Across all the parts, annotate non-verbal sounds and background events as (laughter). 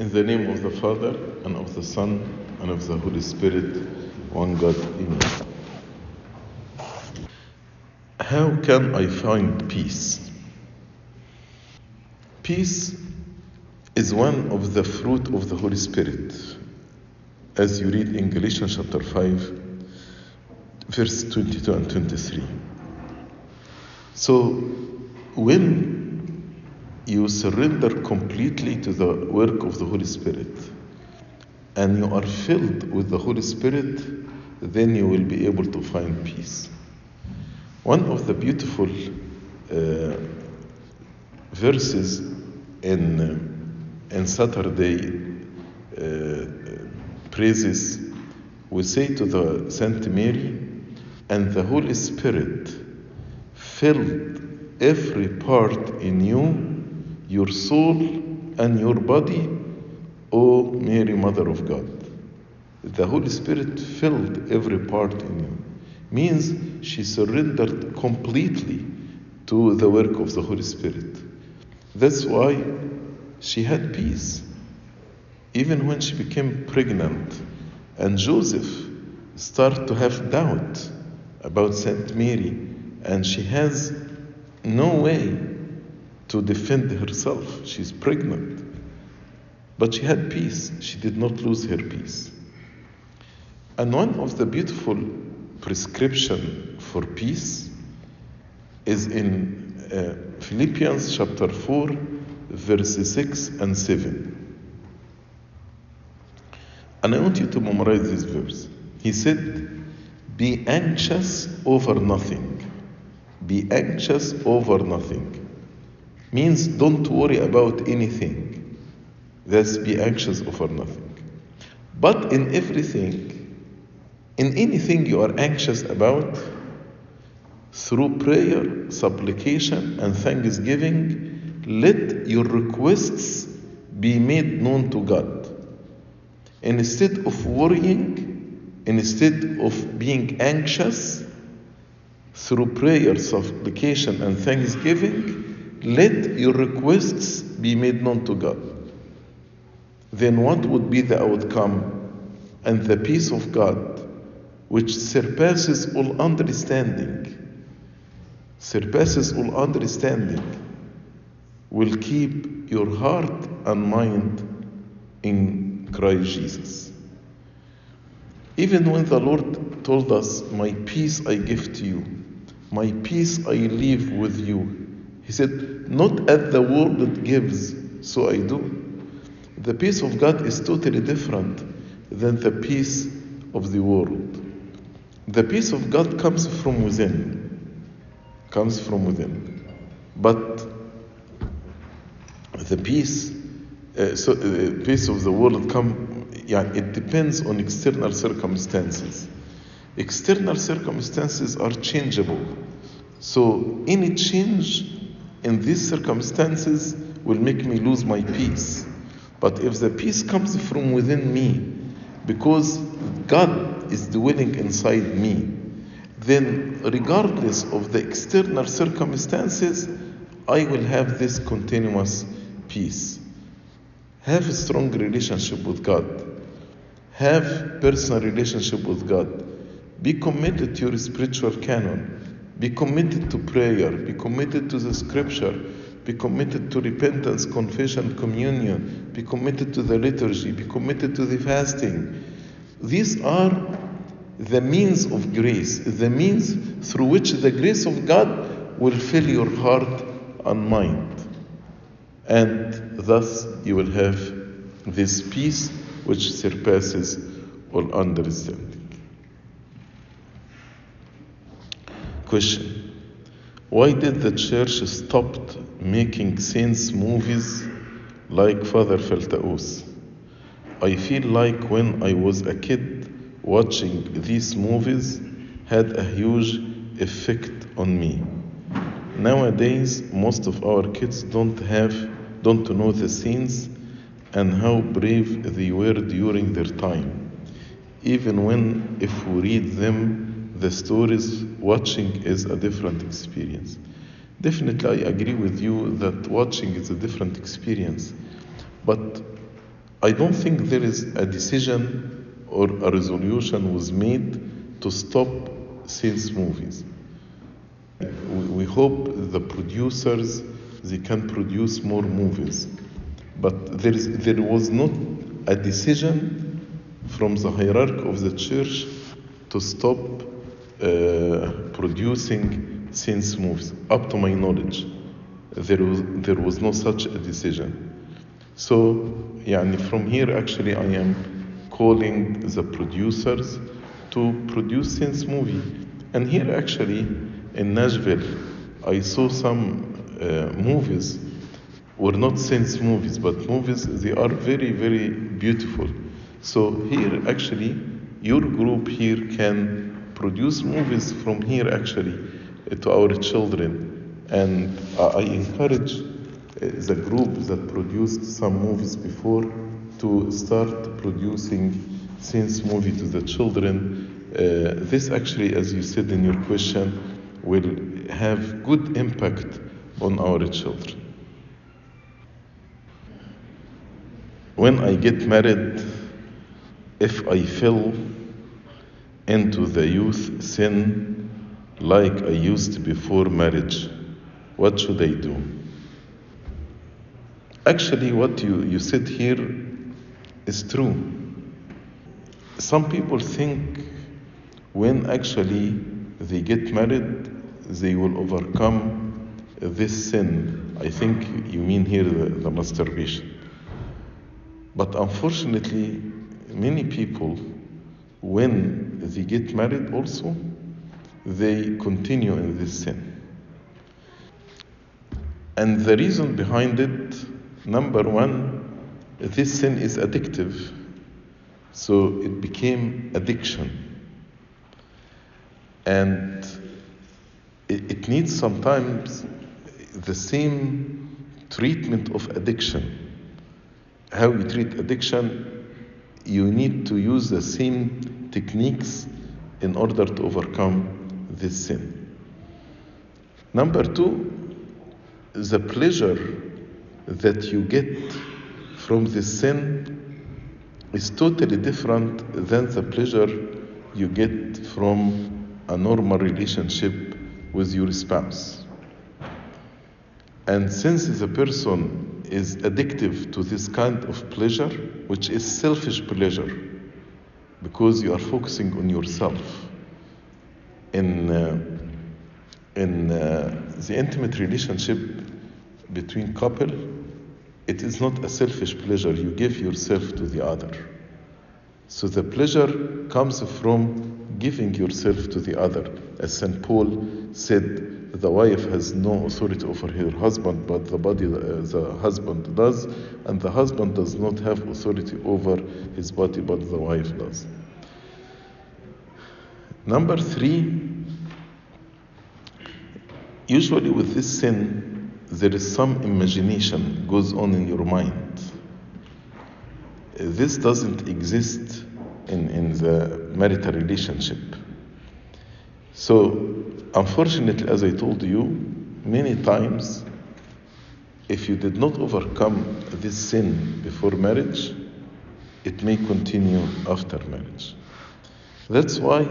In the name of the Father, and of the Son, and of the Holy Spirit, one God, Amen. How can I find peace? Peace is one of the fruit of the Holy Spirit, as you read in Galatians chapter 5, verse 22 and 23. So, when you surrender completely to the work of the Holy Spirit and you are filled with the Holy Spirit, then you will be able to find peace. One of the beautiful uh, verses in, uh, in Saturday uh, praises, we say to the Saint Mary, and the Holy Spirit filled every part in you your soul and your body, O Mary, Mother of God. The Holy Spirit filled every part in you. Means she surrendered completely to the work of the Holy Spirit. That's why she had peace. Even when she became pregnant and Joseph started to have doubt about Saint Mary and she has no way to defend herself. She's pregnant. But she had peace. She did not lose her peace. And one of the beautiful prescription for peace is in uh, Philippians chapter 4, verses 6 and 7. And I want you to memorize this verse. He said, Be anxious over nothing. Be anxious over nothing means don't worry about anything. That's be anxious over nothing. But in everything, in anything you are anxious about, through prayer, supplication, and thanksgiving, let your requests be made known to God. Instead of worrying, instead of being anxious, through prayer, supplication, and thanksgiving, let your requests be made known to God. Then what would be the outcome? And the peace of God, which surpasses all understanding, surpasses all understanding, will keep your heart and mind in Christ Jesus. Even when the Lord told us, My peace I give to you, my peace I leave with you, he said, Not as the world that gives, so I do. The peace of God is totally different than the peace of the world. The peace of God comes from within, comes from within. But the peace, uh, so the peace of the world come, yeah, it depends on external circumstances. External circumstances are changeable. So any change in these circumstances will make me lose my peace. But if the peace comes from within me, because God is dwelling inside me, then regardless of the external circumstances, I will have this continuous peace. Have a strong relationship with God. Have personal relationship with God. Be committed to your spiritual canon. Be committed to prayer. Be committed to the scripture. Be committed to repentance, confession, communion. Be committed to the liturgy. Be committed to the fasting. These are the means of grace, the means through which the grace of God will fill your heart and mind. And thus you will have this peace which surpasses all understanding. Question Why did the church stop making saints movies like Father Feltaus? I feel like when I was a kid, watching these movies had a huge effect on me. Nowadays, most of our kids don't have, don't know the scenes and how brave they were during their time. Even when, if we read them, the stories, watching is a different experience. Definitely, I agree with you that watching is a different experience. But I don't think there is a decision or a resolution was made to stop scenes movies. We hope the producers they can produce more movies, but there is there was not a decision from the hierarchy of the church to stop uh, producing scenes movies. Up to my knowledge, there was there was no such a decision. So, يعني from here actually I am calling the producers to produce scenes movie. And here actually in Nashville, I saw some uh, movies were not scenes movies, but movies they are very very beautiful. So here actually your group here can produce movies from here actually uh, to our children, and I encourage uh, the group that produced some movies before to start producing since movie to the children. Uh, this actually, as you said in your question, will have good impact on our children. When I get married, if I fell into the youth sin like I used before marriage, what should I do? Actually, what you, you said here is true. Some people think when actually they get married, they will overcome this sin. I think you mean here the, the masturbation. But unfortunately, many people, when they get married also, they continue in this sin. And the reason behind it, number one, this sin is addictive. So it became addiction. And it, it needs sometimes the same treatment of addiction. How you treat addiction, you need to use the same techniques in order to overcome this sin. Number two, the pleasure that you get from this sin is totally different than the pleasure you get from a normal relationship with your spouse. And since the person is addictive to this kind of pleasure, which is selfish pleasure, because you are focusing on yourself, in, uh, in uh, the intimate relationship between couple, it is not a selfish pleasure. You give yourself to the other. So the pleasure comes from giving yourself to the other. As St. Paul said, the wife has no authority over her husband, but the body, uh, the husband does, and the husband does not have authority over his body, but the wife does. Number three, usually with this sin, there is some imagination goes on in your mind. This doesn't exist in, in the marital relationship. So, unfortunately, as I told you, many times, if you did not overcome this sin before marriage, it may continue after marriage. That's why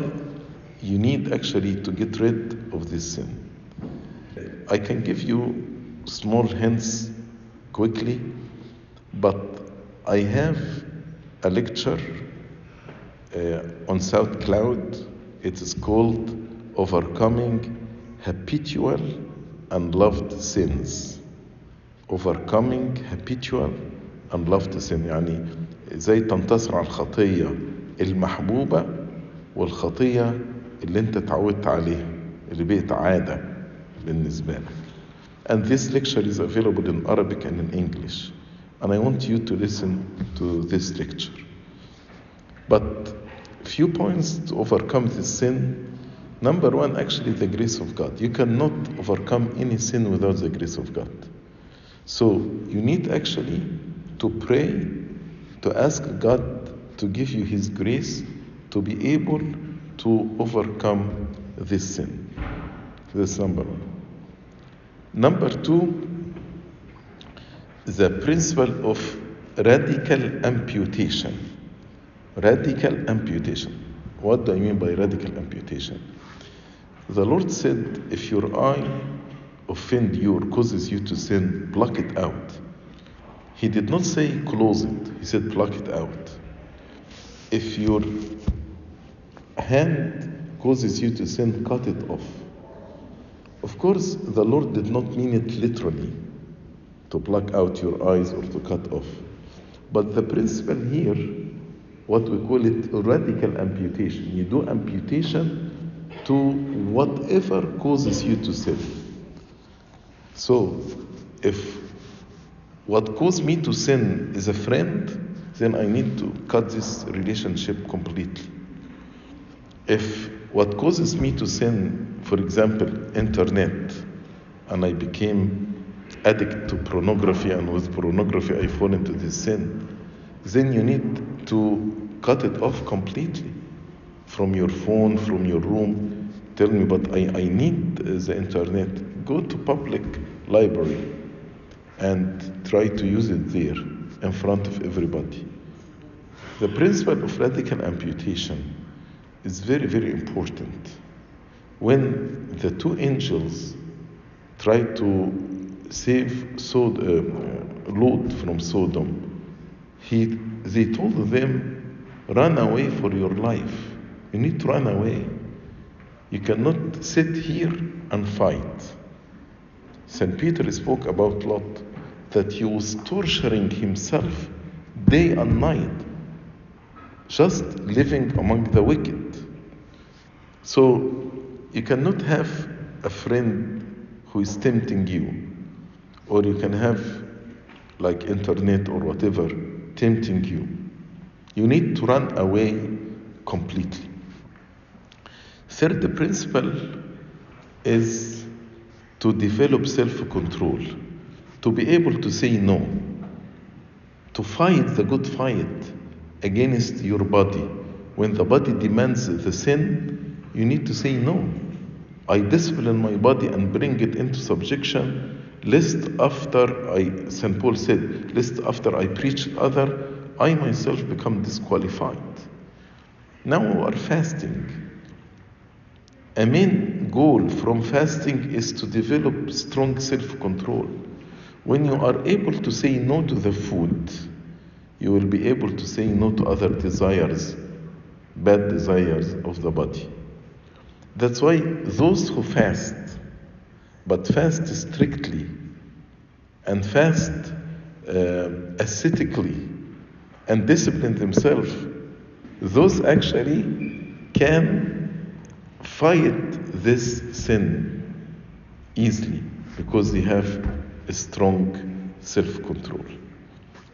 you need actually to get rid of this sin. I can give you small hints quickly, but I have a lecture uh, on SoundCloud. It is called Overcoming Habitual and Loved Sins. Overcoming Habitual and Loved Sin يعني ازاي تنتصر على الخطية المحبوبة والخطية اللي انت اتعودت عليها اللي بقت عادة بالنسبة لك. And this lecture is available in Arabic and in English. And I want you to listen to this lecture. But few points to overcome this sin. Number one, actually, the grace of God. You cannot overcome any sin without the grace of God. So you need actually to pray, to ask God to give you His grace to be able to overcome this sin. This number one. Number two, the principle of radical amputation. Radical amputation. What do I mean by radical amputation? The Lord said, if your eye offend you or causes you to sin, pluck it out. He did not say close it, he said pluck it out. If your hand causes you to sin, cut it off. Of course, the Lord did not mean it literally to pluck out your eyes or to cut off. But the principle here, what we call it radical amputation. You do amputation to whatever causes you to sin. So, if what caused me to sin is a friend, then I need to cut this relationship completely. If what causes me to sin, for example, internet, and I became addict to pornography, and with pornography I fall into this sin, then you need to cut it off completely from your phone, from your room. Tell me, but I, I need the internet. Go to public library and try to use it there in front of everybody. The principle of radical amputation is very, very important. When the two angels tried to save Sod- uh, Lot from Sodom, he, they told them, run away for your life. You need to run away. You cannot sit here and fight. St. Peter spoke about Lot that he was torturing himself day and night, just living among the wicked. So you cannot have a friend who is tempting you, or you can have like internet or whatever tempting you. You need to run away completely. Third principle is to develop self control, to be able to say no, to fight the good fight against your body. When the body demands the sin, you need to say no. I discipline my body and bring it into subjection, lest after I, St. Paul said, lest after I preach other, I myself become disqualified. Now we are fasting. A main goal from fasting is to develop strong self control. When you are able to say no to the food, you will be able to say no to other desires, bad desires of the body. That's why those who fast, but fast strictly and fast uh, ascetically and discipline themselves, those actually can fight this sin easily because they have a strong self control.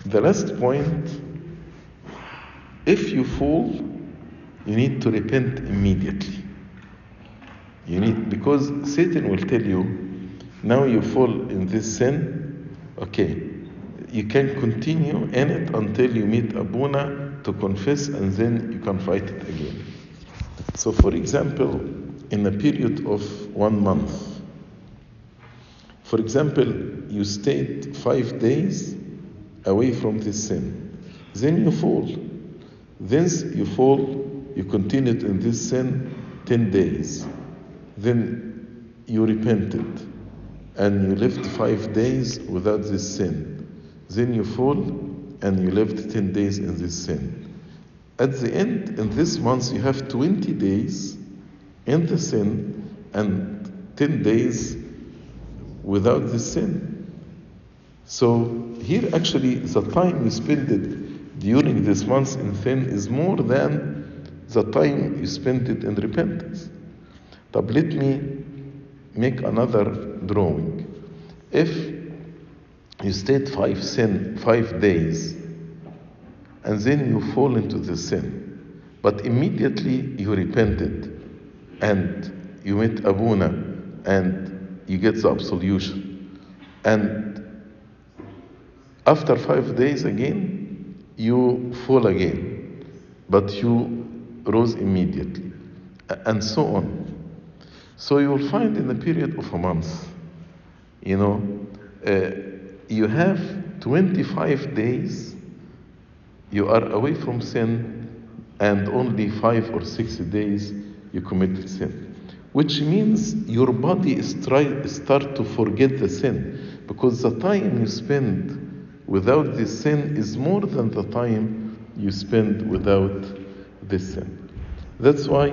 The last point if you fall, you need to repent immediately. You need, because Satan will tell you, now you fall in this sin, okay, you can continue in it until you meet Abuna to confess and then you can fight it again. So, for example, in a period of one month, for example, you stayed five days away from this sin, then you fall. Then you fall, you continued in this sin 10 days. Then you repented and you lived five days without this sin. Then you fall and you lived 10 days in this sin. At the end, in this month, you have 20 days in the sin and 10 days without the sin. So here actually the time you spend it during this month in sin is more than the time you spent it in repentance. But let me make another drawing. If you stayed five sin five days and then you fall into the sin, but immediately you repented and you met Abuna and you get the absolution. And after five days again, you fall again, but you rose immediately, and so on. So you will find in the period of a month, you know, uh, you have 25 days you are away from sin, and only five or six days you committed sin. Which means your body is try, start to forget the sin because the time you spend without the sin is more than the time you spend without the sin. That's why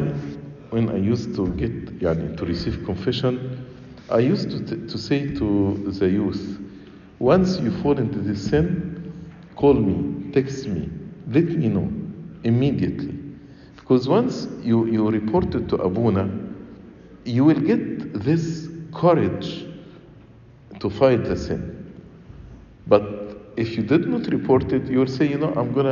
when I used to get yani, to receive confession, I used to, t- to say to the youth, once you fall into this sin, call me, text me, let me know immediately. Because once you, you report it to Abuna, you will get this courage to fight the sin. But if you did not report it, you will say, you know, I'm going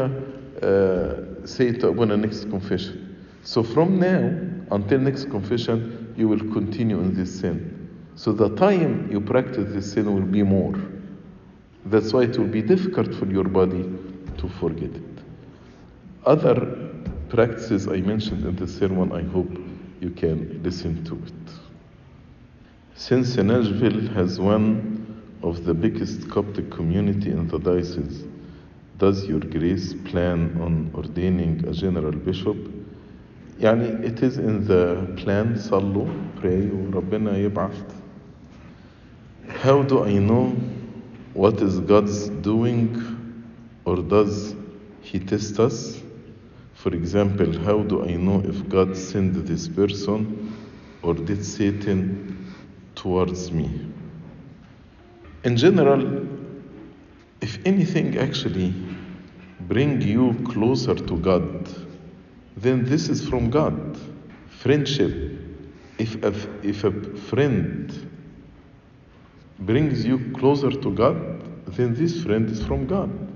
to uh, say it to Abuna next confession. So from now until next confession, you will continue in this sin. So the time you practice this sin will be more. That's why it will be difficult for your body to forget it. Other practices I mentioned in the sermon, I hope you can listen to it. Since Nashville has one of the biggest Coptic community in the diocese, does your grace plan on ordaining a general bishop? يعني it is in the plan صلوا pray وربنا يبعث How do I know what is God's doing or does he test us? For example, how do I know if God sent this person or did Satan towards me? In general, if anything actually bring you closer to God, then this is from God. Friendship. If a, if a friend brings you closer to God, then this friend is from God.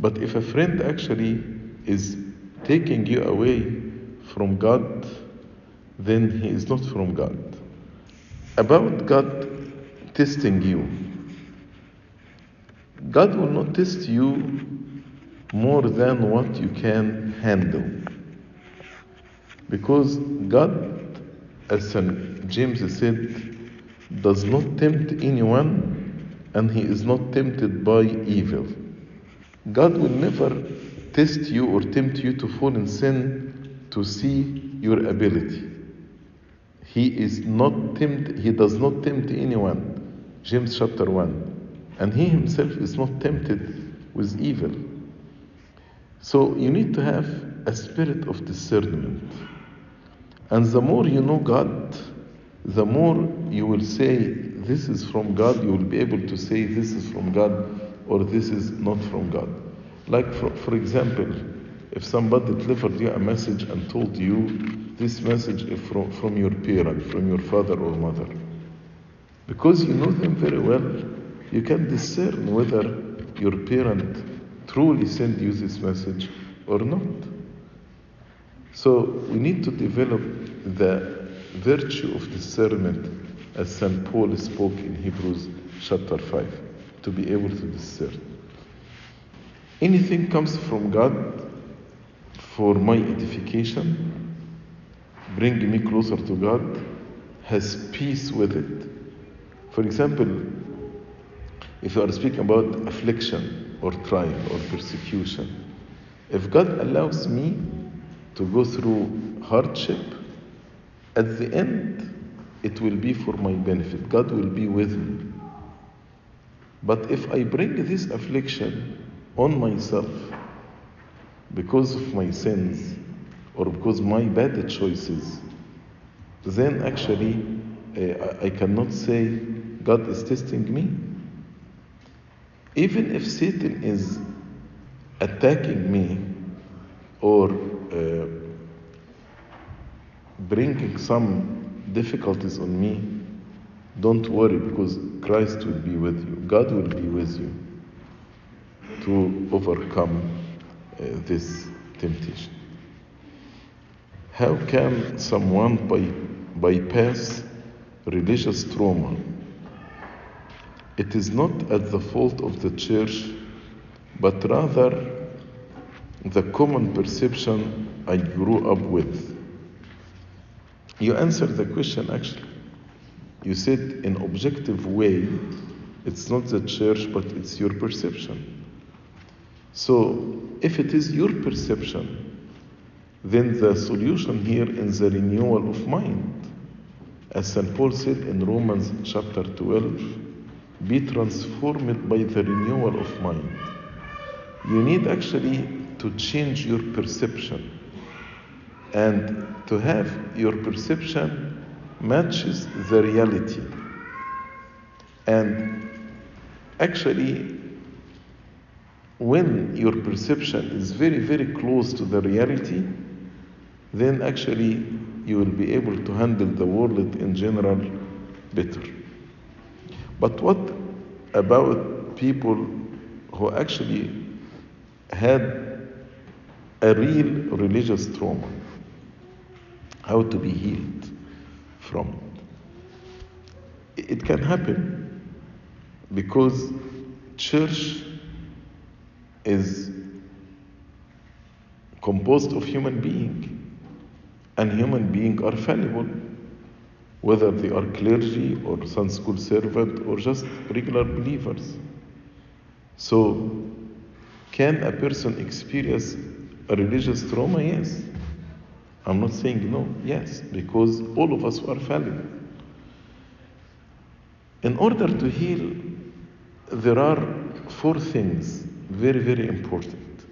But if a friend actually is taking you away from God, then he is not from God. About God testing you, God will not test you more than what you can handle. Because God, as St. James said, does not tempt anyone and he is not tempted by evil. God will never test you or tempt you to fall in sin to see your ability. He is not tempt, he does not tempt anyone. James chapter 1. And he himself is not tempted with evil. So you need to have a spirit of discernment. And the more you know God, the more you will say, This is from God, you will be able to say, This is from God, or This is not from God. Like, for, for example, if somebody delivered you a message and told you this message is from, from your parent, from your father or mother, because you know them very well, you can discern whether your parent truly sent you this message or not. So we need to develop the virtue of discernment as St. Paul spoke in Hebrews chapter 5 to be able to discern. Anything comes from God for my edification, bring me closer to God, has peace with it. For example, if you are speaking about affliction or trial or persecution, if God allows me to go through hardship, at the end it will be for my benefit. God will be with me. But if I bring this affliction on myself because of my sins or because my bad choices, then actually uh, I cannot say God is testing me. Even if Satan is attacking me or uh, bringing some difficulties on me, don't worry because Christ will be with you. God will be with you to overcome uh, this temptation. How can someone by, bypass religious trauma? It is not at the fault of the church, but rather the common perception I grew up with. You answered the question actually. You said in objective way, it's not the church, but it's your perception. So if it is your perception, then the solution here is the renewal of mind. As St. Paul said in Romans chapter 12, be transformed by the renewal of mind. You need actually to change your perception and to have your perception matches the reality. And actually, when your perception is very, very close to the reality, then actually you will be able to handle the world in general better. But what about people who actually had a real religious trauma? How to be healed from. It? Can happen because church is composed of human beings and human beings are fallible whether they are clergy or Sunday school servant or just regular believers. So can a person experience a religious trauma? Yes i'm not saying no yes because all of us are fallible in order to heal there are four things very, very important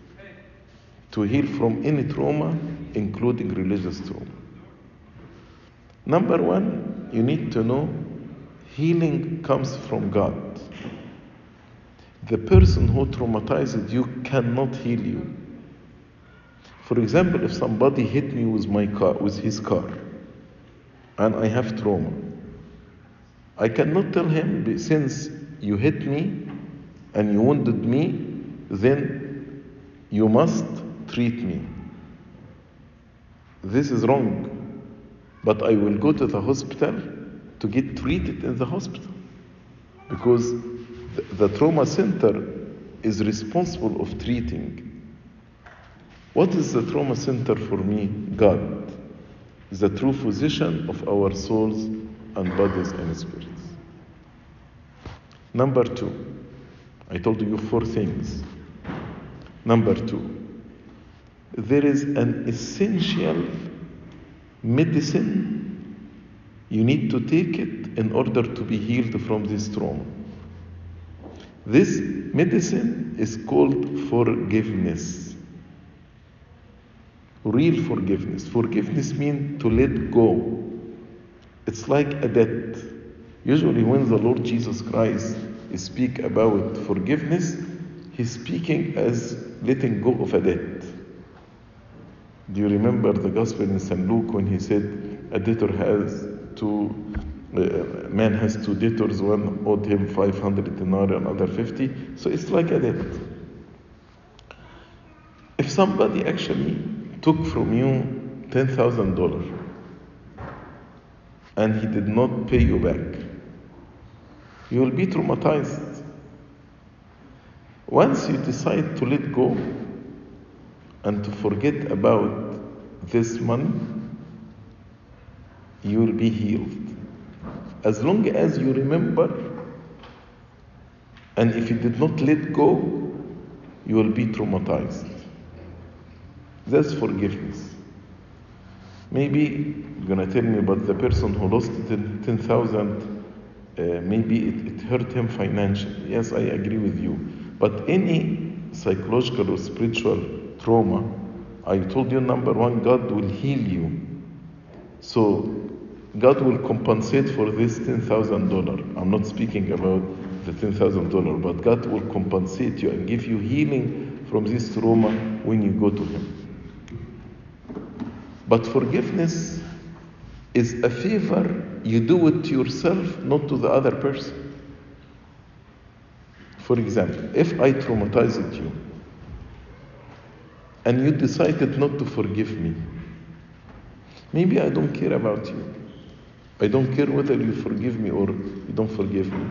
to heal from any trauma, including religious trauma. Number one, you need to know healing comes from God. The person who traumatized you cannot heal you. For example, if somebody hit me with my car, with his car, and I have trauma, I cannot tell him since you hit me and you wounded me, then you must treat me. This is wrong. But I will go to the hospital to get treated in the hospital because the, the trauma center is responsible of treating. What is the trauma center for me? God the true physician of our souls and bodies and spirits. Number two, I told you four things. Number two, there is an essential medicine. You need to take it in order to be healed from this trauma. This medicine is called forgiveness. Real forgiveness. Forgiveness means to let go. It's like a debt. Usually, when the Lord Jesus Christ speak about forgiveness, he's speaking as letting go of a debt. Do you remember the gospel in St. Luke when he said a debtor has two, uh, man has two debtors, one owed him 500 denarii, another 50. So it's like a debt. If somebody actually took from you $10,000 and he did not pay you back, you will be traumatized. Once you decide to let go and to forget about this money, you will be healed. As long as you remember, and if you did not let go, you will be traumatized. That's forgiveness. Maybe you're gonna tell me, but the person who lost 10,000 uh, maybe it, it hurt him financially. Yes, I agree with you. But any psychological or spiritual trauma, I told you number one, God will heal you. So God will compensate for this $10,000. I'm not speaking about the $10,000, but God will compensate you and give you healing from this trauma when you go to Him. But forgiveness is a favor you do it to yourself, not to the other person. For example, if I traumatized you and you decided not to forgive me, maybe I don't care about you. I don't care whether you forgive me or you don't forgive me.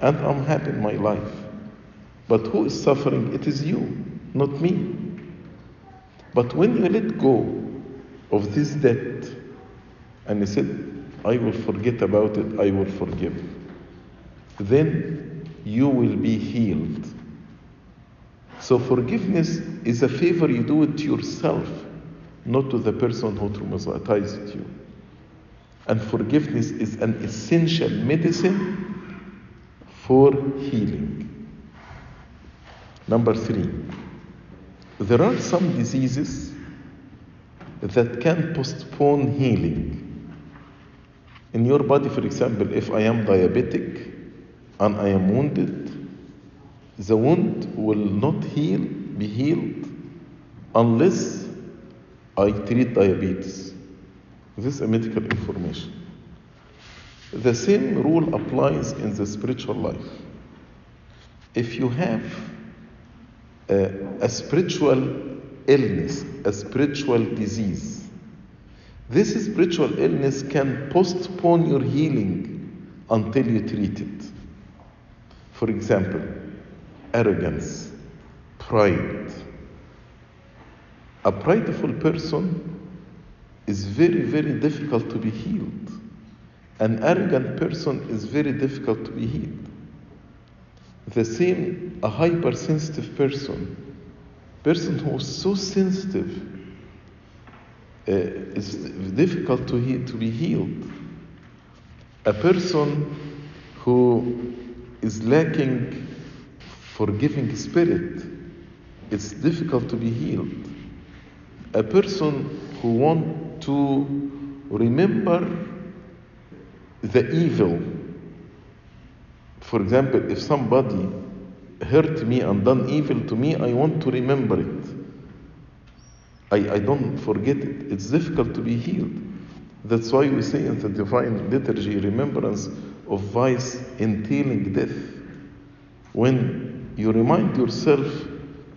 And I'm happy in my life. But who is suffering? It is you, not me. But when you let go of this debt and he said, I will forget about it, I will forgive, then you will be healed. So forgiveness is a favor you do it to yourself, not to the person who traumatized you. And forgiveness is an essential medicine for healing. Number three, there are some diseases that can postpone healing. In your body, for example, if I am diabetic and I am wounded, the wound will not heal, be healed, unless I treat diabetes. This is a medical information. The same rule applies in the spiritual life. If you have a, a spiritual illness, a spiritual disease, this spiritual illness can postpone your healing until you treat it. For example, arrogance, pride. A prideful person is very, very difficult to be healed. An arrogant person is very difficult to be healed. The same, a hypersensitive person, person who is so sensitive, uh, is difficult to, he- to be healed. A person who is lacking forgiving spirit, it's difficult to be healed. A person who want to remember the evil. For example, if somebody hurt me and done evil to me, I want to remember it. I, I don't forget it. It's difficult to be healed. That's why we say in the divine liturgy, remembrance of vice entailing death. When you remind yourself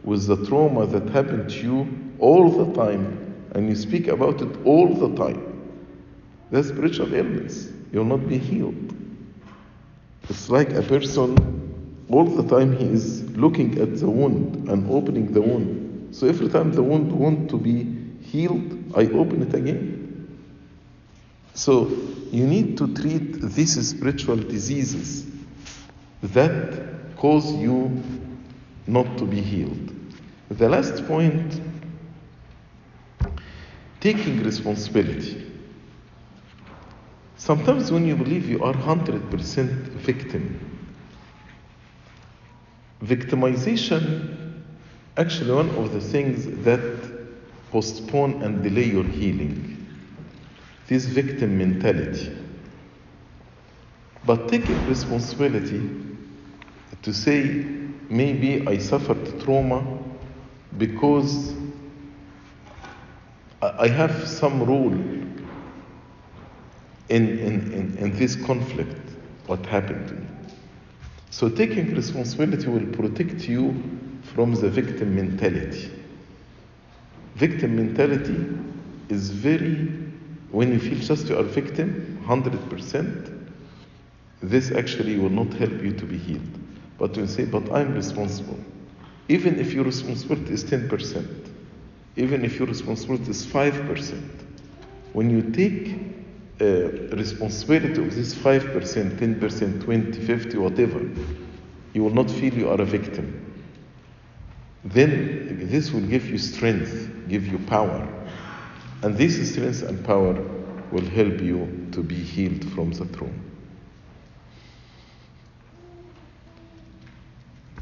with the trauma that happened to you all the time, and you speak about it all the time, that's spiritual illness. You'll not be healed. It's like a person all the time he is looking at the wound and opening the wound. So every time the wound want to be healed, I open it again. So you need to treat these spiritual diseases that cause you not to be healed. The last point taking responsibility. Sometimes when you believe you are 100% victim, victimization actually one of the things that postpone and delay your healing. This victim mentality. But taking responsibility to say maybe I suffered trauma because I I have some role in, in, in, in this conflict, what happened to me. So taking responsibility will protect you from the victim mentality. Victim mentality is very, when you feel just you are victim, 100%, this actually will not help you to be healed. But you say, but I'm responsible, even if your responsibility is 10%, even if your responsibility is 5%, when you take Eh, responsibility of this 5%, 10%, 20, 50, whatever, you will not feel you are a victim. Then this will give you strength, give you power. And this strength and power will help you to be healed from the trauma.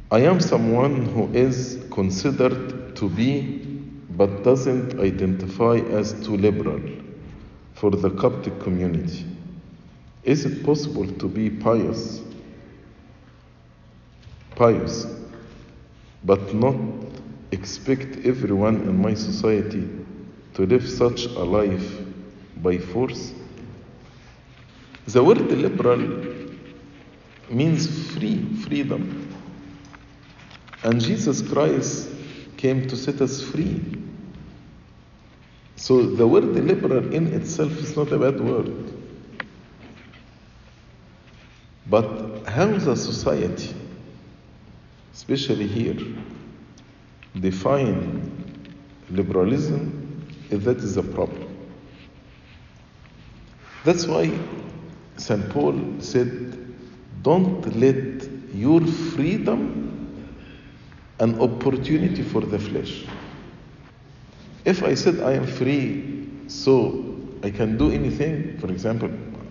I am someone who is considered to be but doesn't identify as too liberal for the Coptic community. Is it possible to be pious, pious, but not expect everyone in my society to live such a life by force? The word liberal means free, freedom. And Jesus Christ came to set us free. So the word liberal in itself is not a bad word. But how the society, especially here, define liberalism, that is a problem. That's why St. Paul said, don't let your freedom an opportunity for the flesh. If I said I am free, so I can do anything, for example,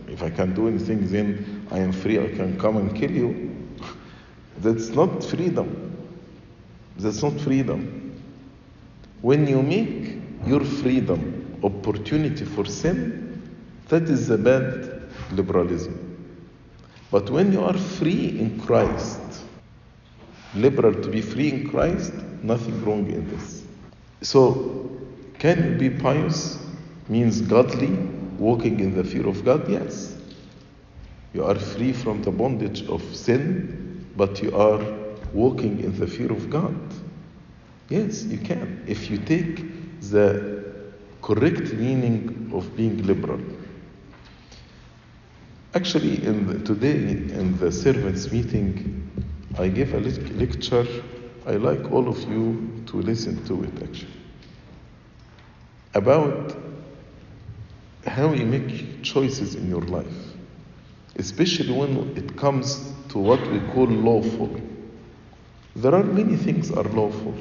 if I can do anything, then I am free, I can come and kill you. (laughs) That's not freedom. That's not freedom. When you make your freedom opportunity for sin, that is a bad liberalism. But when you are free in Christ, liberal to be free in Christ, nothing wrong in this. So, can you be pious? Means godly, walking in the fear of God? Yes. You are free from the bondage of sin, but you are walking in the fear of God. Yes, you can. If you take the correct meaning of being liberal. Actually, in the, today in the servants' meeting, I gave a lecture. I like all of you to listen to it actually. About how you make choices in your life, especially when it comes to what we call lawful. There are many things are lawful.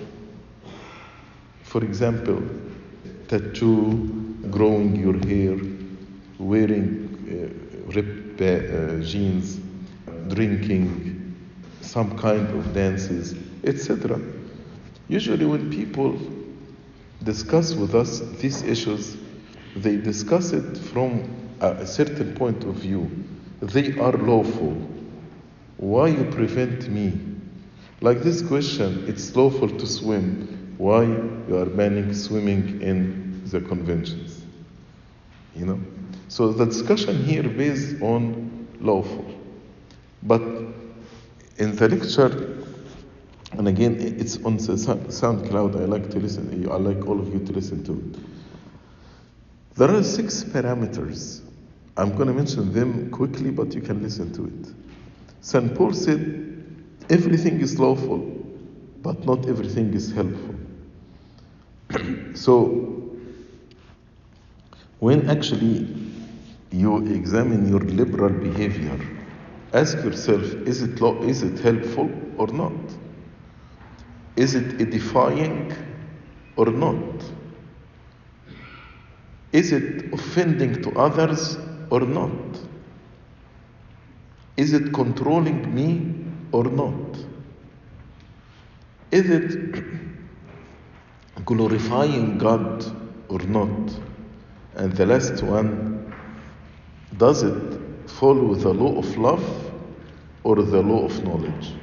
For example, tattoo, growing your hair, wearing uh, ripped uh, jeans, drinking, some kind of dances, etc. Usually, when people discuss with us these issues, they discuss it from a certain point of view. They are lawful. Why you prevent me? Like this question, it's lawful to swim. Why you are banning swimming in the conventions? You know? So the discussion here based on lawful. But in the lecture, and again, it's on SoundCloud. I like to listen. I like all of you to listen to it. There are six parameters. I'm going to mention them quickly, but you can listen to it. St. Paul said, everything is lawful, but not everything is helpful. (clears throat) so, when actually you examine your liberal behavior, ask yourself, is it, law, is it helpful or not? Is it edifying or not? Is it offending to others or not? Is it controlling me or not? Is it glorifying God or not? And the last one, does it follow the law of love or the law of knowledge?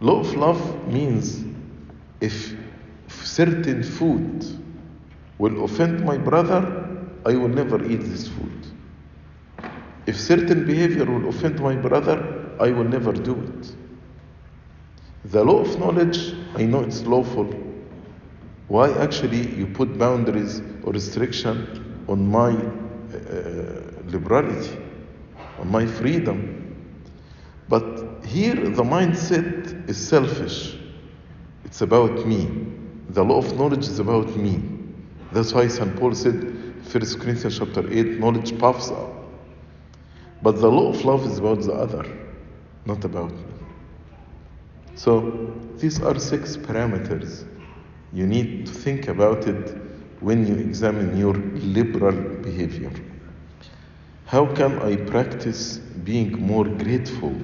Of love means if certain food will offend my brother, I will never eat this food. If certain behavior will offend my brother, I will never do it. The law of knowledge, I know it's lawful. Why actually you put boundaries or restriction on my uh, liberality, on my freedom? Here the mindset is selfish. It's about me. The law of knowledge is about me. That's why St. Paul said, 1 Corinthians chapter 8, knowledge puffs up. But the law of love is about the other, not about me. So these are six parameters. You need to think about it when you examine your liberal behavior. How can I practice being more grateful?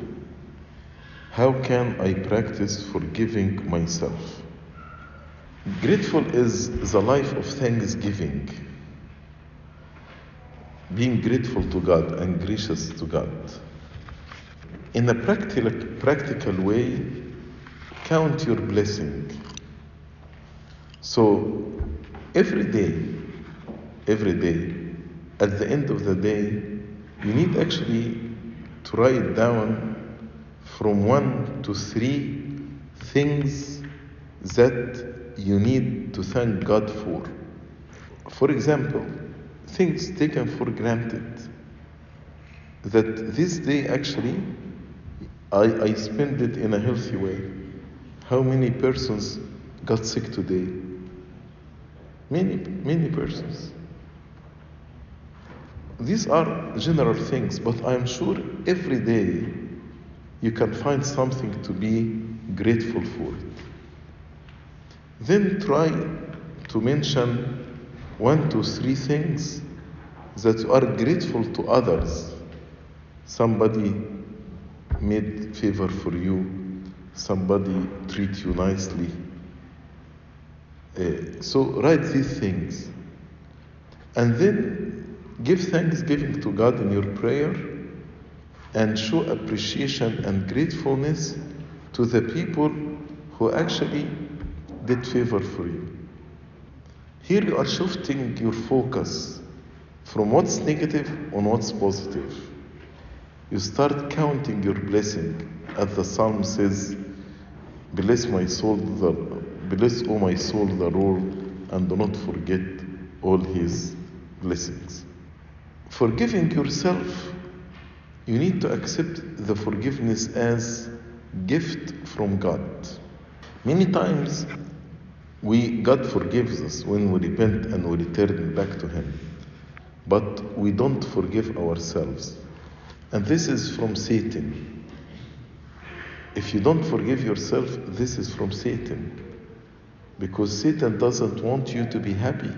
How can I practice forgiving myself? Grateful is the life of thanksgiving. Being grateful to God and gracious to God. In a practical, practical way, count your blessing. So every day, every day, at the end of the day, you need actually to write down from one to three things that you need to thank God for. For example, things taken for granted. That this day actually I, I spend it in a healthy way. How many persons got sick today? Many, many persons. These are general things, but I'm sure every day you can find something to be grateful for it. then try to mention one to three things that you are grateful to others. Somebody made favor for you, somebody treat you nicely. Uh, so write these things. And then give thanksgiving to God in your prayer and show appreciation and gratefulness to the people who actually did favor for you. Here you are shifting your focus from what's negative on what's positive. You start counting your blessing, as the psalm says, Bless my soul, the, bless, O my soul, the Lord, and do not forget all his blessings. Forgiving yourself, you need to accept the forgiveness as gift from God. Many times we God forgives us when we repent and we return back to Him. But we don't forgive ourselves. And this is from Satan. If you don't forgive yourself, this is from Satan. Because Satan doesn't want you to be happy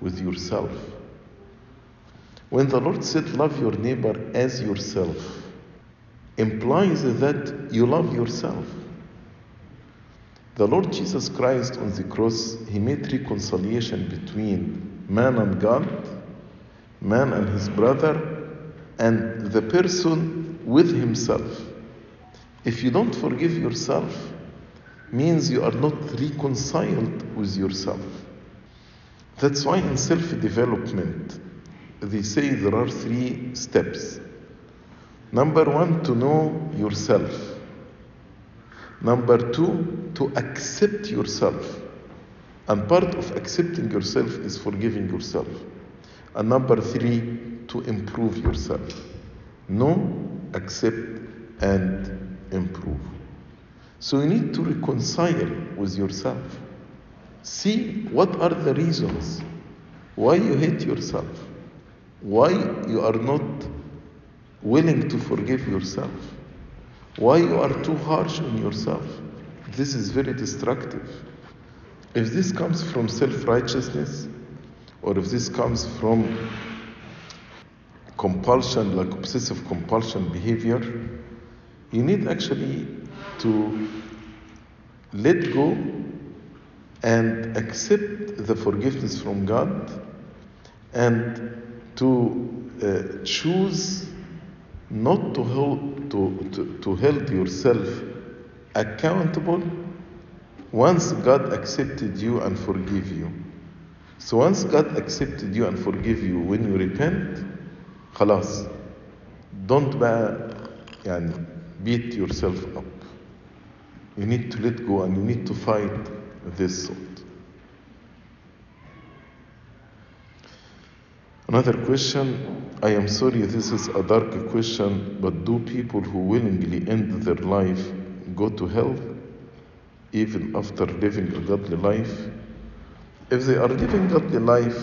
with yourself. When the Lord said, Love your neighbor as yourself, implies that you love yourself. The Lord Jesus Christ on the cross, He made reconciliation between man and God, man and his brother, and the person with himself. If you don't forgive yourself, means you are not reconciled with yourself. That's why in self development, they say there are three steps. Number one, to know yourself. Number two, to accept yourself. And part of accepting yourself is forgiving yourself. And number three, to improve yourself. Know, accept, and improve. So you need to reconcile with yourself. See what are the reasons why you hate yourself, why you are not willing to forgive yourself, why you are too harsh on yourself. This is very destructive. If this comes from self righteousness, or if this comes from compulsion, like obsessive compulsion behavior, you need actually to let go and accept the forgiveness from God and to uh, choose not to hold, to, to, to hold yourself accountable once God accepted you and forgive you. So once God accepted you and forgive you when you repent, خلاص don't بقى يعني beat yourself up. You need to let go and you need to fight this Another question I am sorry this is a dark question, but do people who willingly end their life go to hell even after living a godly life? If they are living godly life,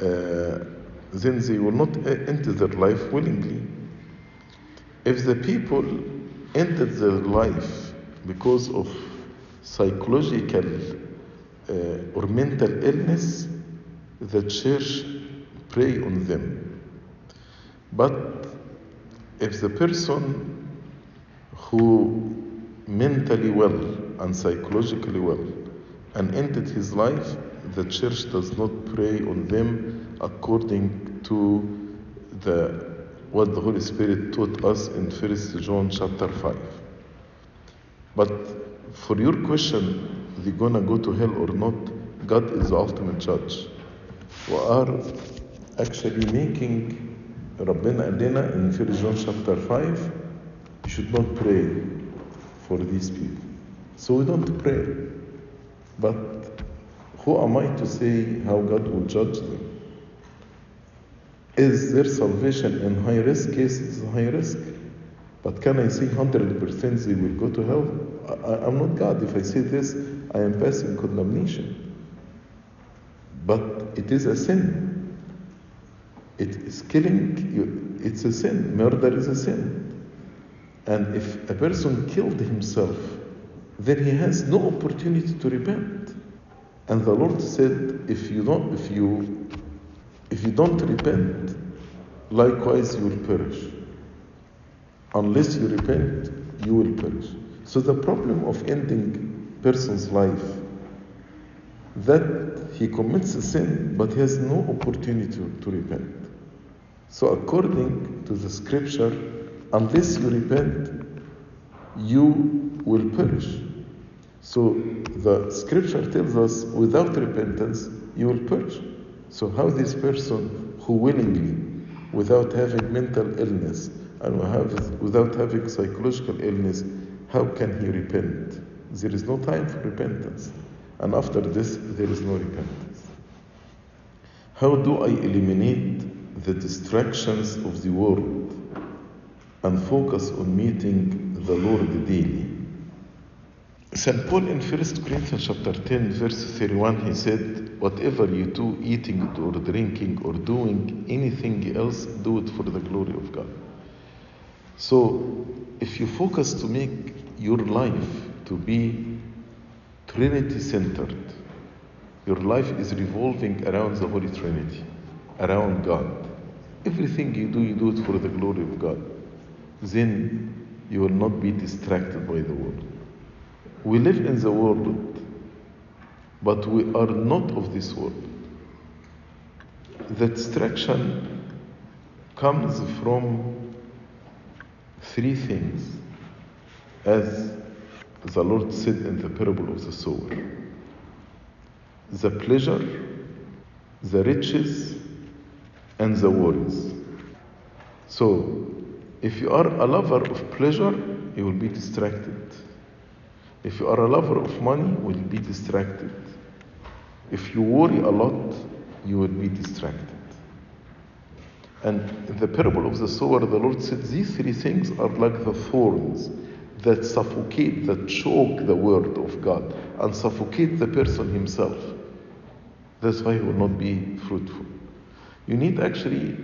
uh, then they will not end their life willingly. If the people ended their life because of psychological uh, or mental illness, the church pray on them. But if the person who mentally well and psychologically well and ended his life, the church does not pray on them according to the what the Holy Spirit taught us in First John chapter 5. But for your question, they gonna go to hell or not, God is the ultimate judge. Are actually making ربنا قال لنا in First John chapter 5 you should not pray for these people. So we don't pray. But who am I to say how God will judge them? Is their salvation in high risk? Yes, it's high risk. But can I say 100% they will go to hell? I, am not God. If I say this, I am passing condemnation. But it is a sin. It is killing you. It's a sin. Murder is a sin. And if a person killed himself then he has no opportunity to repent. And the Lord said, if you don't, if you, if you don't repent, likewise you will perish. Unless you repent, you will perish. So the problem of ending a person's life that he commits a sin but he has no opportunity to, to repent. So according to the scripture, unless you repent, you will perish. So the scripture tells us without repentance you will perish. So how this person who willingly, without having mental illness and without having psychological illness, how can he repent? There is no time for repentance. And after this, there is no repentance. How do I eliminate the distractions of the world and focus on meeting the Lord daily? St. Paul in 1 Corinthians chapter 10, verse 31, he said, Whatever you do, eating or drinking or doing anything else, do it for the glory of God. So, if you focus to make your life to be Trinity centered, your life is revolving around the Holy Trinity, around God. Everything you do, you do it for the glory of God. Then you will not be distracted by the world. We live in the world, but we are not of this world. The distraction comes from three things, as the Lord said in the parable of the sower the pleasure, the riches, and the worries. So, if you are a lover of pleasure, you will be distracted. If you are a lover of money, you will be distracted. If you worry a lot, you will be distracted. And in the parable of the sower, the Lord said these three things are like the thorns that suffocate, that choke the word of God and suffocate the person himself. That's why he will not be fruitful. You need actually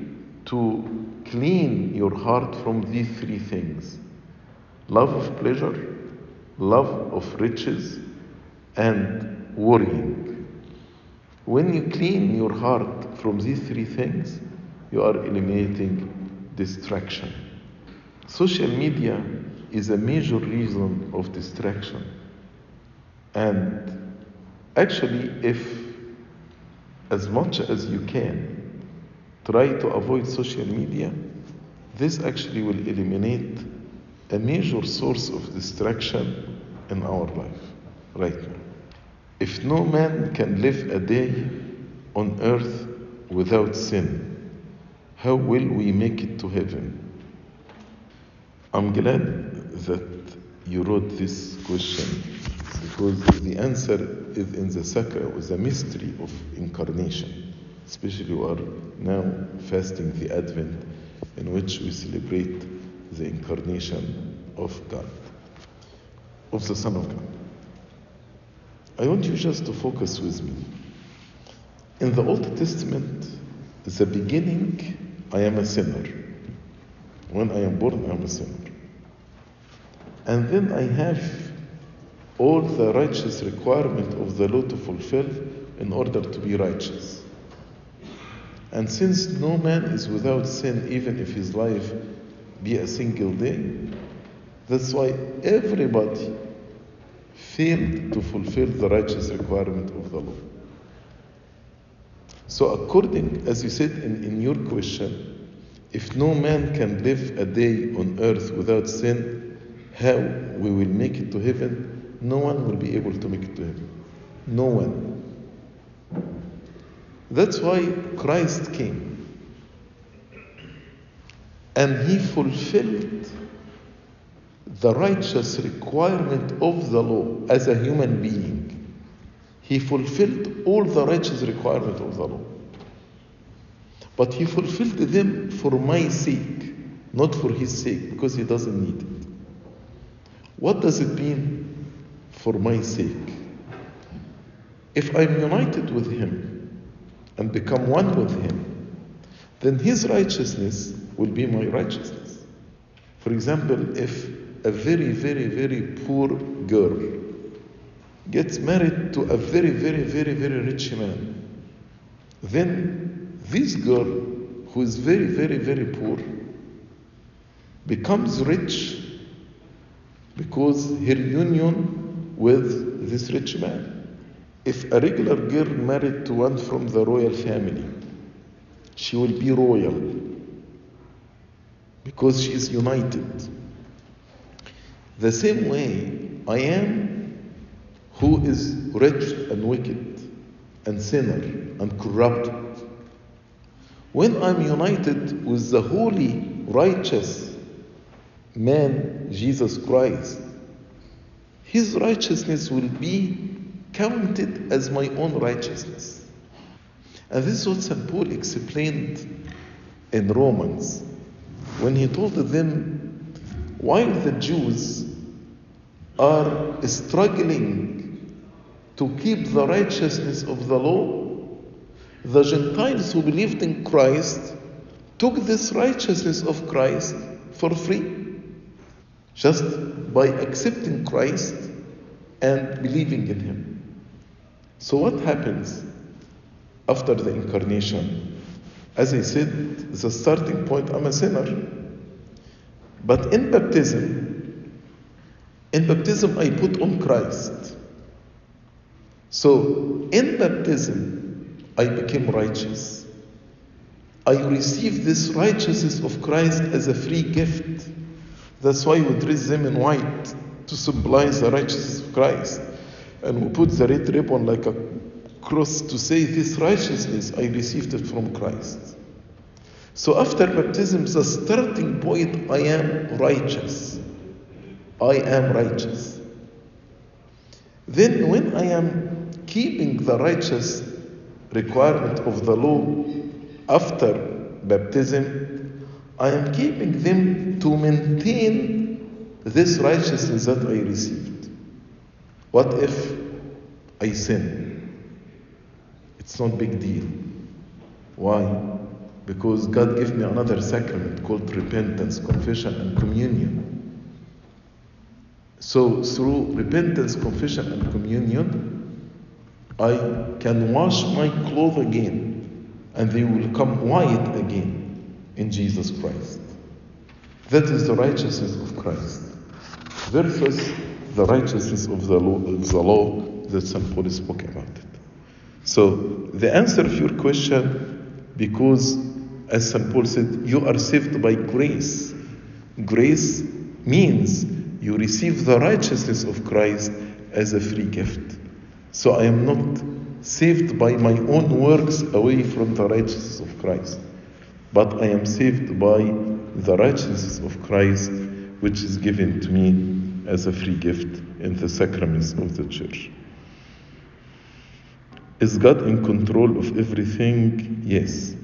to clean your heart from these three things love of pleasure, love of riches, and worrying. When you clean your heart from these three things, you are eliminating distraction. Social media is a major reason of distraction. And actually, if as much as you can try to avoid social media, this actually will eliminate a major source of distraction in our life right now. If no man can live a day on earth without sin, how will we make it to heaven? I'm glad that you wrote this question because the answer is in the sacra, the mystery of incarnation. Especially we are now fasting the Advent in which we celebrate the incarnation of God, of the Son of God. I want you just to focus with me. In the Old Testament, the beginning, I am a sinner. When I am born, I am a sinner. And then I have all the righteous requirement of the law to fulfill in order to be righteous. And since no man is without sin, even if his life be a single day, that's why everybody failed to fulfill the righteous requirement of the law. So, according, as you said in, in your question, if no man can live a day on earth without sin, how we will make it to heaven? No one will be able to make it to heaven. No one. That's why Christ came. And he fulfilled the righteous requirement of the law as a human being. He fulfilled all the righteous requirement of the law. But he fulfilled them for my sake, not for his sake, because he doesn't need it. What does it mean for my sake? If I'm united with him and become one with him, then his righteousness will be my righteousness. For example, if a very, very, very poor girl gets married to a very, very, very, very rich man. Then this girl, who is very, very, very poor, becomes rich because her union with this rich man. If a regular girl married to one from the royal family, she will be royal because she is united. The same way I am who is rich and wicked and sinner and corrupted. When I'm united with the holy, righteous man, Jesus Christ, his righteousness will be counted as my own righteousness. And this is what St. Paul explained in Romans when he told them, why the Jews are struggling to keep the righteousness of the law, the Gentiles who believed in Christ took this righteousness of Christ for free, just by accepting Christ and believing in Him. So, what happens after the incarnation? As I said, the starting point, I'm a sinner. But in baptism, in baptism, I put on Christ. So, in baptism, I became righteous. I received this righteousness of Christ as a free gift. That's why we dress them in white to symbolize the righteousness of Christ. And we put the red ribbon like a cross to say, This righteousness, I received it from Christ. So after baptism, the starting point, I am righteous. I am righteous. Then, when I am keeping the righteous requirement of the law after baptism, I am keeping them to maintain this righteousness that I received. What if I sin? It's not big deal. Why? Because God gave me another sacrament called repentance, confession, and communion. So, through repentance, confession, and communion, I can wash my clothes again, and they will come white again in Jesus Christ. That is the righteousness of Christ versus the righteousness of the law, the law that St. Paul spoke about it. So, the answer of your question, because as St. Paul said, you are saved by grace. Grace means you receive the righteousness of Christ as a free gift. So I am not saved by my own works away from the righteousness of Christ, but I am saved by the righteousness of Christ, which is given to me as a free gift in the sacraments of the church. Is God in control of everything? Yes.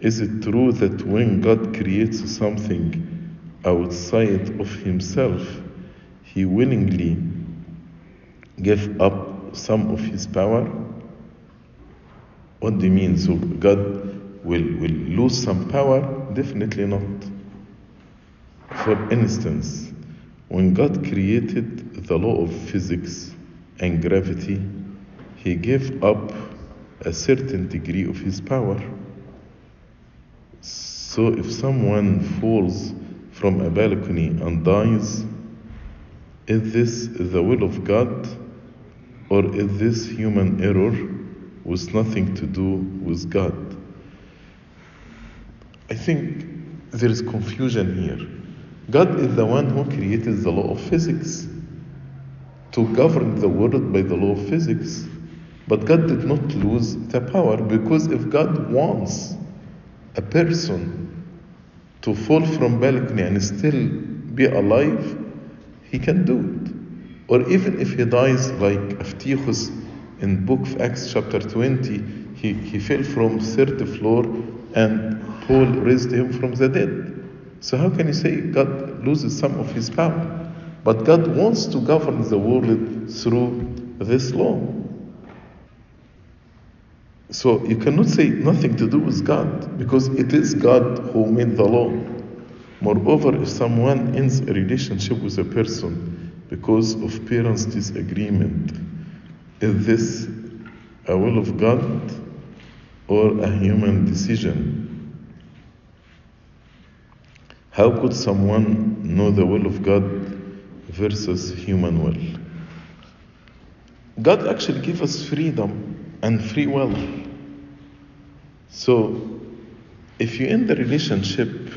Is it true that when God creates something outside of Himself, He willingly gave up some of His power? What do you mean? So God will, will lose some power? Definitely not. For instance, when God created the law of physics and gravity, He gave up a certain degree of His power. So if someone falls from a balcony and dies, is this the will of God or is this human error with nothing to do with God? I think there is confusion here. God is the one who created the law of physics to govern the world by the law of physics. But God did not lose the power because if God wants a person to fall from balcony and still be alive, he can do it. Or even if he dies like Eutychus in book of Acts chapter 20, he, he fell from third floor and Paul raised him from the dead. So how can you say God loses some of his power? But God wants to govern the world through this law. So you cannot say nothing to do with God because it is God who made the law. Moreover, if someone ends a relationship with a person because of parents' disagreement, is this a will of God or a human decision? How could someone know the will of God versus human will? God actually gives us freedom and free will. So, if you're in the relationship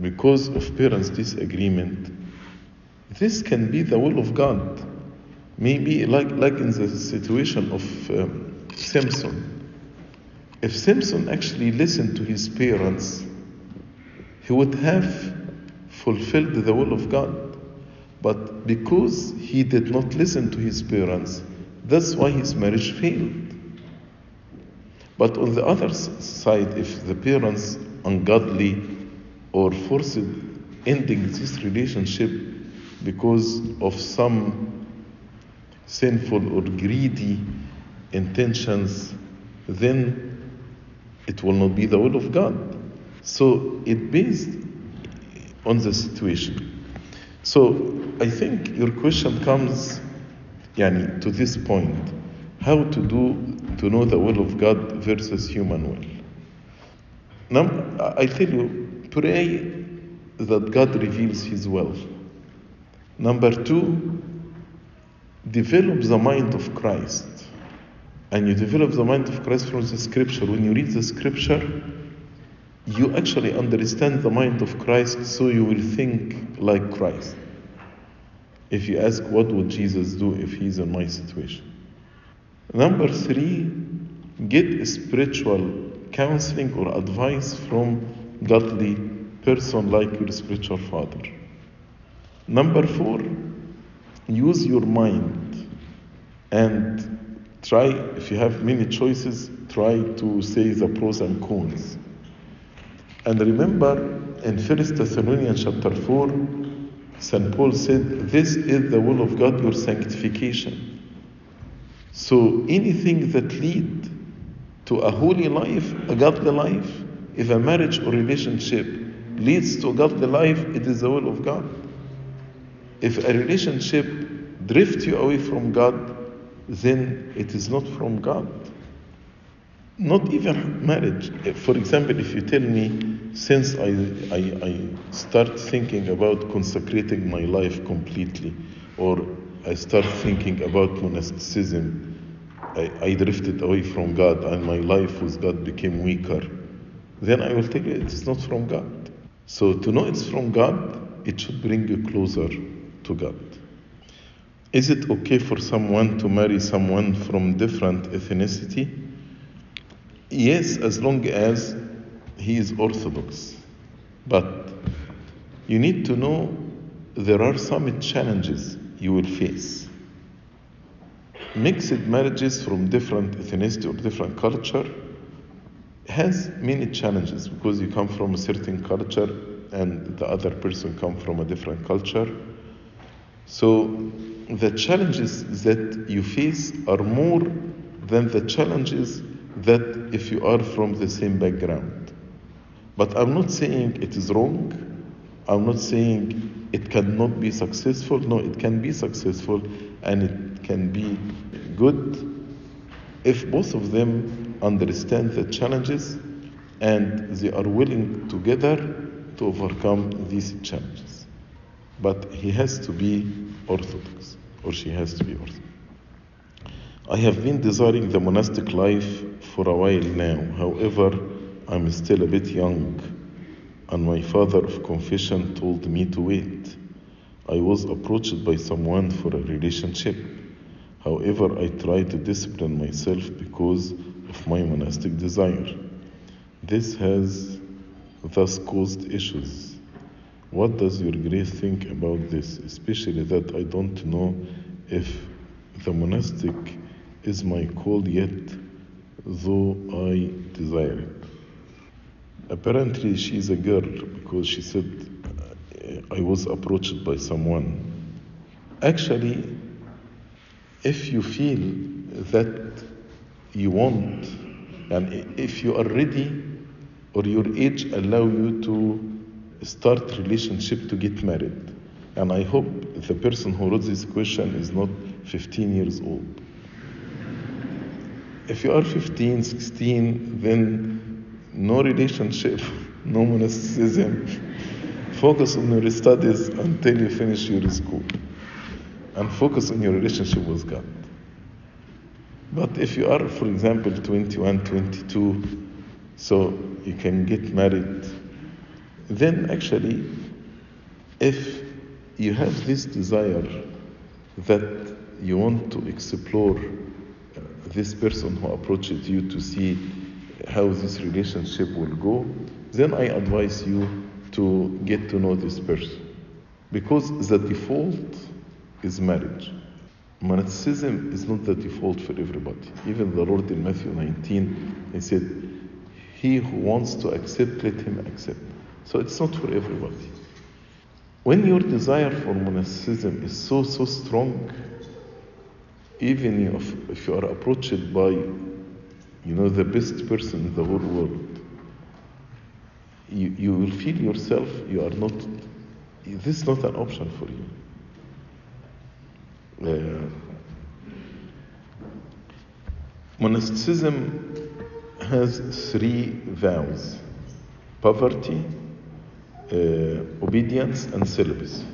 because of parents' disagreement, this can be the will of God. Maybe like, like in the situation of um, Samson. If Samson actually listened to his parents, he would have fulfilled the will of God. But because he did not listen to his parents, that's why his marriage failed. But on the other side, if the parents ungodly or forced ending this relationship because of some sinful or greedy intentions, then it will not be the will of God. So it based on the situation. So I think your question comes yani, to this point how to do to know the will of God versus human will. Now, I tell you, pray that God reveals His will. Number two, develop the mind of Christ. And you develop the mind of Christ from the scripture. When you read the scripture, you actually understand the mind of Christ, so you will think like Christ. If you ask, what would Jesus do if he's in my situation? Number three, get spiritual counseling or advice from godly person like your spiritual father. Number four, use your mind and try, if you have many choices, try to say the pros and cons. And remember in 1 Thessalonians chapter 4, St. Paul said, This is the will of God, your sanctification. So anything that lead to a holy life, a godly life, if a marriage or relationship leads to a godly life, it is the will of God. If a relationship drifts you away from God, then it is not from God. Not even marriage. Uh, for example, if you tell me, since I, I, I start thinking about consecrating my life completely, or I start thinking about monasticism, I, I drifted away from God and my life with God became weaker, then I will tell you it is not from God. So to know it's from God, it should bring you closer to God. Is it okay for someone to marry someone from different ethnicity? Yes, as long as he is Orthodox. But you need to know there are some challenges you will face. Mixed marriages from different ethnicity or different culture has many challenges because you come from a certain culture and the other person come from a different culture. So the challenges that you face are more than the challenges that if you are from the same background. But I'm not saying it is wrong. I'm not saying it cannot be successful. No, it can be successful and it can be good if both of them understand the challenges and they are willing together to overcome these challenges. But he has to be Orthodox, or she has to be Orthodox. I have been desiring the monastic life for a while now. However, I'm still a bit young, and my father of confession told me to wait. I was approached by someone for a relationship. However, I try to discipline myself because of my monastic desire. This has thus caused issues. What does your grace think about this, especially that I don't know if the monastic is my call yet, though I desire it? Apparently, she is a girl because she said, uh, I was approached by someone. Actually, if you feel that you want, and if you are ready or your age allow you to start relationship to get married, and I hope the person who wrote this question is not 15 years old. If you are 15, 16, then no relationship, (laughs) no monasticism. Focus on your studies until you finish your school. And focus on your relationship with God. But if you are, for example, 21, 22, so you can get married, then actually, if you have this desire that you want to explore this person who approaches you to see how this relationship will go, then I advise you to get to know this person. Because the default is marriage. Monasticism is not the default for everybody. Even the Lord in Matthew 19, he said, He who wants to accept, let him accept. So it's not for everybody. When your desire for monasticism is so, so strong, even if, if you are approached by, you know, the best person in the whole world, you, you will feel yourself you are not, this is not an option for you. Uh, monasticism has three vows poverty, uh, obedience, and celibacy.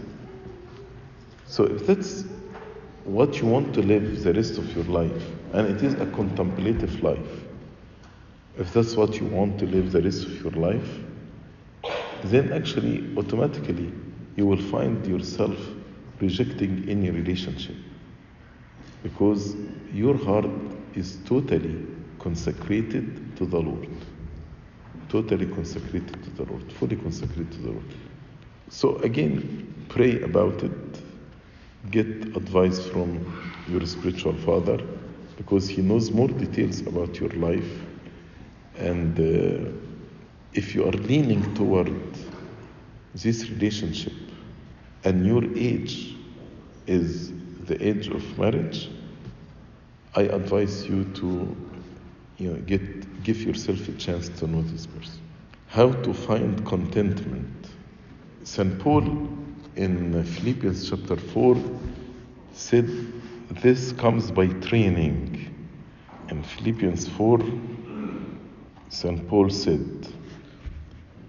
So, if that's what you want to live the rest of your life, and it is a contemplative life, if that's what you want to live the rest of your life, then actually automatically you will find yourself rejecting any relationship because your heart is totally consecrated to the Lord. Totally consecrated to the Lord, fully consecrated to the Lord. So again, pray about it. Get advice from your spiritual father because he knows more details about your life. And uh, if you are leaning toward this relationship and your age is the age of marriage, I advise you to you know, get, give yourself a chance to know this person. How to find contentment. St. Paul in Philippians chapter 4 said this comes by training. In Philippians 4, St. Paul said,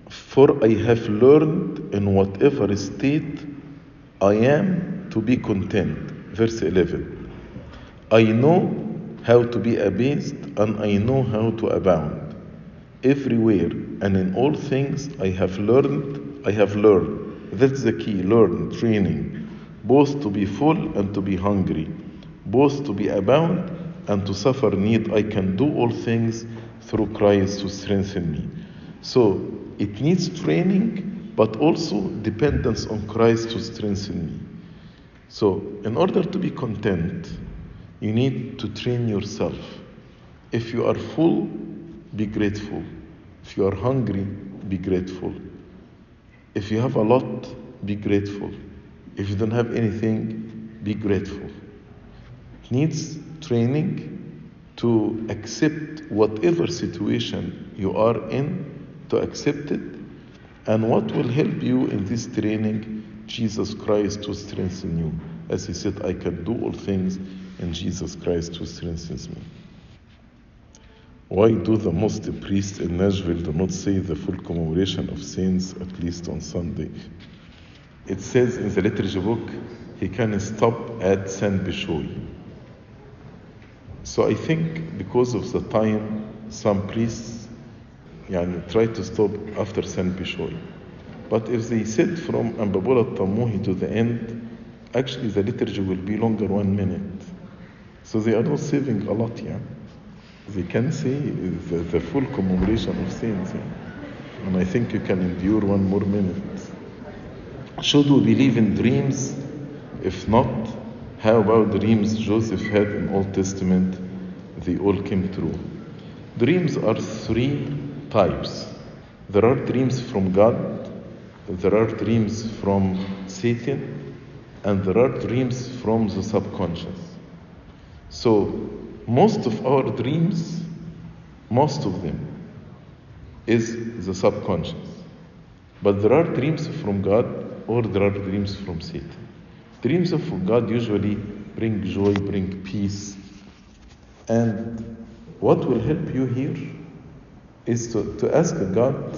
For I have learned in whatever state I am to be content. Verse 11. I know how to be abased and I know how to abound. Everywhere and in all things I have learned, I have learned. That's the key learn, training, both to be full and to be hungry, both to be abound and to suffer need. I can do all things through Christ to strengthen me. So it needs training, but also dependence on Christ to strengthen me. So, in order to be content, you need to train yourself. If you are full, be grateful. If you are hungry, be grateful. If you have a lot, be grateful. If you don't have anything, be grateful. It needs training to accept whatever situation you are in, to accept it. And what will help you in this training? Jesus Christ to strengthen you. As he said, I can do all things in Jesus Christ who strengthens me. Why do the most priests in Nashville do not say the full commemoration of saints at least on Sunday? It says in the liturgy book he can stop at Saint Bishoy. So I think because of the time, some priests yani, try to stop after Saint Bishoy. But if they said from Ambabula Tamuhi to the end, actually the liturgy will be longer one minute. So they are not saving a lot, yeah. They can say the, the full commemoration of saints, and I think you can endure one more minute. Should we believe in dreams? If not, how about dreams Joseph had in Old Testament? They all came true. Dreams are three types. There are dreams from God, there are dreams from Satan, and there are dreams from the subconscious. So, most of our dreams, most of them, is the subconscious. But there are dreams from God or there are dreams from Satan. Dreams of God usually bring joy, bring peace, and what will help you here is to, to ask God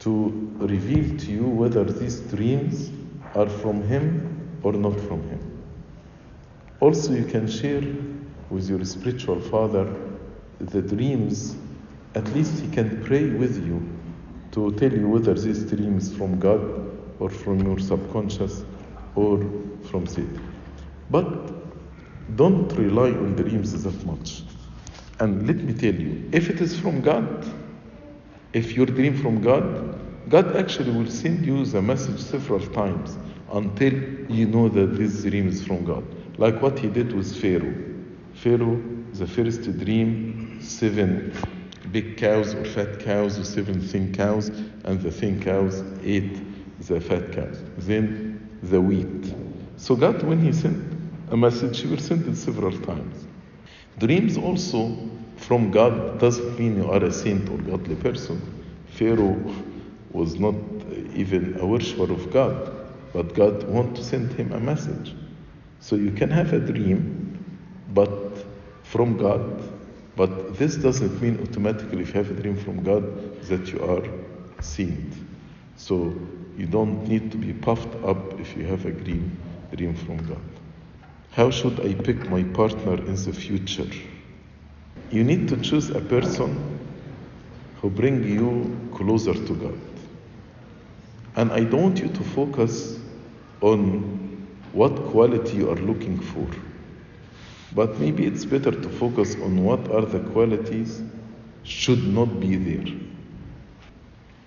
to reveal to you whether these dreams are from Him or not from Him. Also, you can share with your spiritual father the dreams, at least he can pray with you to tell you whether this dream is from God or from your subconscious or from Satan. But don't rely on dreams that much. And let me tell you, if it is from God, if your dream from God, God actually will send you the message several times until you know that this dream is from God. Like what he did with Pharaoh. Pharaoh, the first dream, seven big cows or fat cows or seven thin cows, and the thin cows ate the fat cows. Then the wheat. So God, when He sent a message, He will send it several times. Dreams also from God doesn't mean you are a saint or godly person. Pharaoh was not even a worshiper of God, but God wanted to send him a message. So you can have a dream, but from God, but this doesn't mean automatically if you have a dream from God that you are saint. So you don't need to be puffed up if you have a dream, dream from God. How should I pick my partner in the future? You need to choose a person who bring you closer to God. And I don't want you to focus on what quality you are looking for. But maybe it's better to focus on what are the qualities should not be there.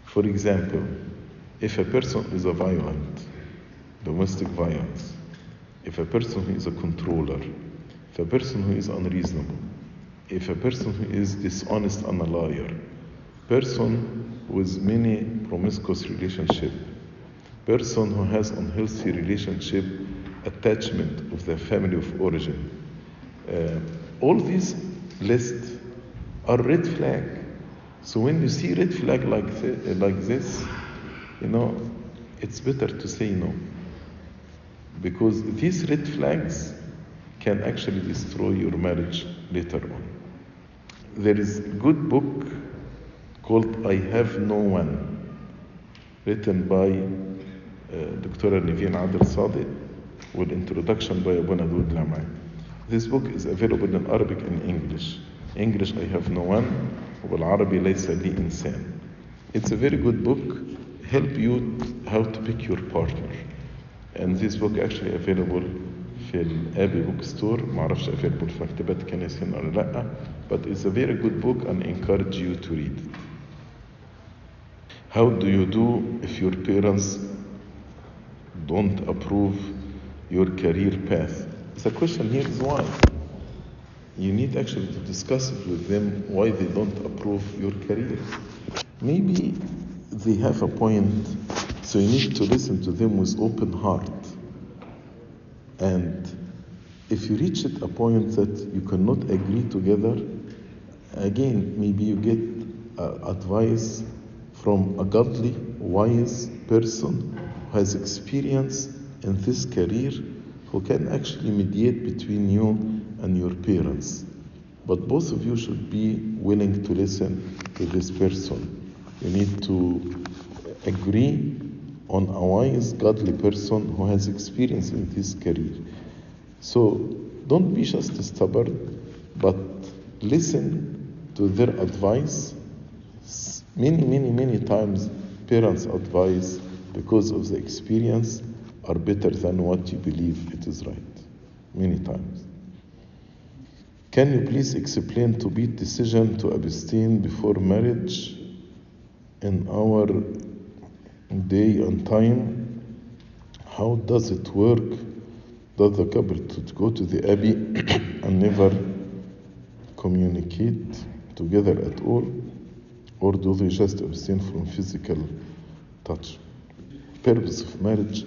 For example, if a person is a violent, domestic violence, if a person who is a controller, if a person who is unreasonable, if a person who is dishonest and a liar, person with many promiscuous relationship, person who has unhealthy relationship attachment of the family of origin, uh, all these lists are red flag. So when you see red flag like th- like this, you know, it's better to say no, because these red flags can actually destroy your marriage later on. There is a good book called I Have No One, written by uh, Dr. Niveen Adel Sadiq, with introduction by Abouna Daoud Lamei. This book is available in Arabic and English. English I have no one, والعربي ليس لي إنسان. It's a very good book, help you how to pick your partner. And this book actually available في الابي بوك ستور معرفش available في مكتبات كنيسة ولا لا but it's a very good book and encourage you to read it. How do you do if your parents don't approve your career path? the question here is why. You need actually to discuss it with them why they don't approve your career. Maybe they have a point, so you need to listen to them with open heart. And if you reach a point that you cannot agree together, again, maybe you get uh, advice from a godly, wise person who has experience in this career who can actually mediate between you and your parents. But both of you should be willing to listen to this person. You need to agree on a wise, godly person who has experience in this career. So don't be just stubborn, but listen to their advice. Many, many, many times, parents' advice, because of the experience, are better than what you believe it is right. Many times. Can you please explain to be decision to abstain before marriage in our day and time? How does it work? Does the couple to go to the abbey (coughs) and never communicate together at all? Or do they just abstain from physical touch? Purpose of marriage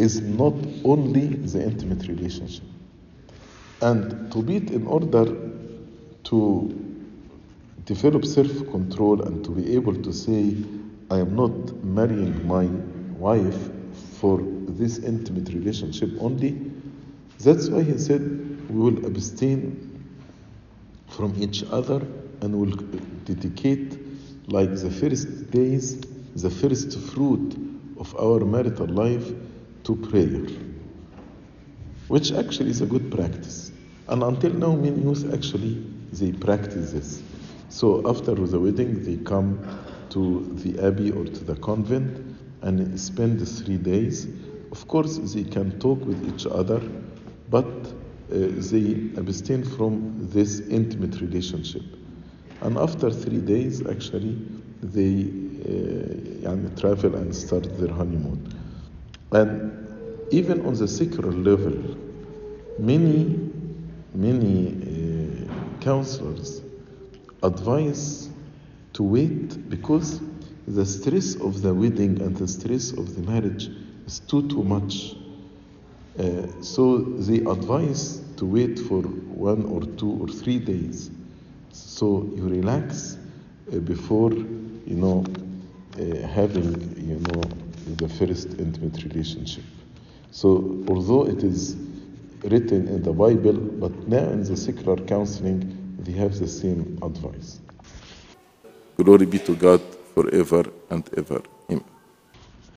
is not only the intimate relationship. And to be in order to develop self control and to be able to say, I am not marrying my wife for this intimate relationship only, that's why he said we will abstain from each other and will dedicate like the first days, the first fruit of our marital life to prayer, which actually is a good practice. And until now, many youth actually they practice this. So after the wedding, they come to the abbey or to the convent and spend three days. Of course, they can talk with each other, but uh, they abstain from this intimate relationship. And after three days, actually, they uh, travel and start their honeymoon. And even on the secular level, many, many uh, counselors advise to wait because the stress of the wedding and the stress of the marriage is too too much. Uh, so they advise to wait for one or two or three days, so you relax uh, before you know uh, having you know the first intimate relationship. So although it is written in the Bible, but now in the secular counseling they have the same advice. Glory be to God forever and ever.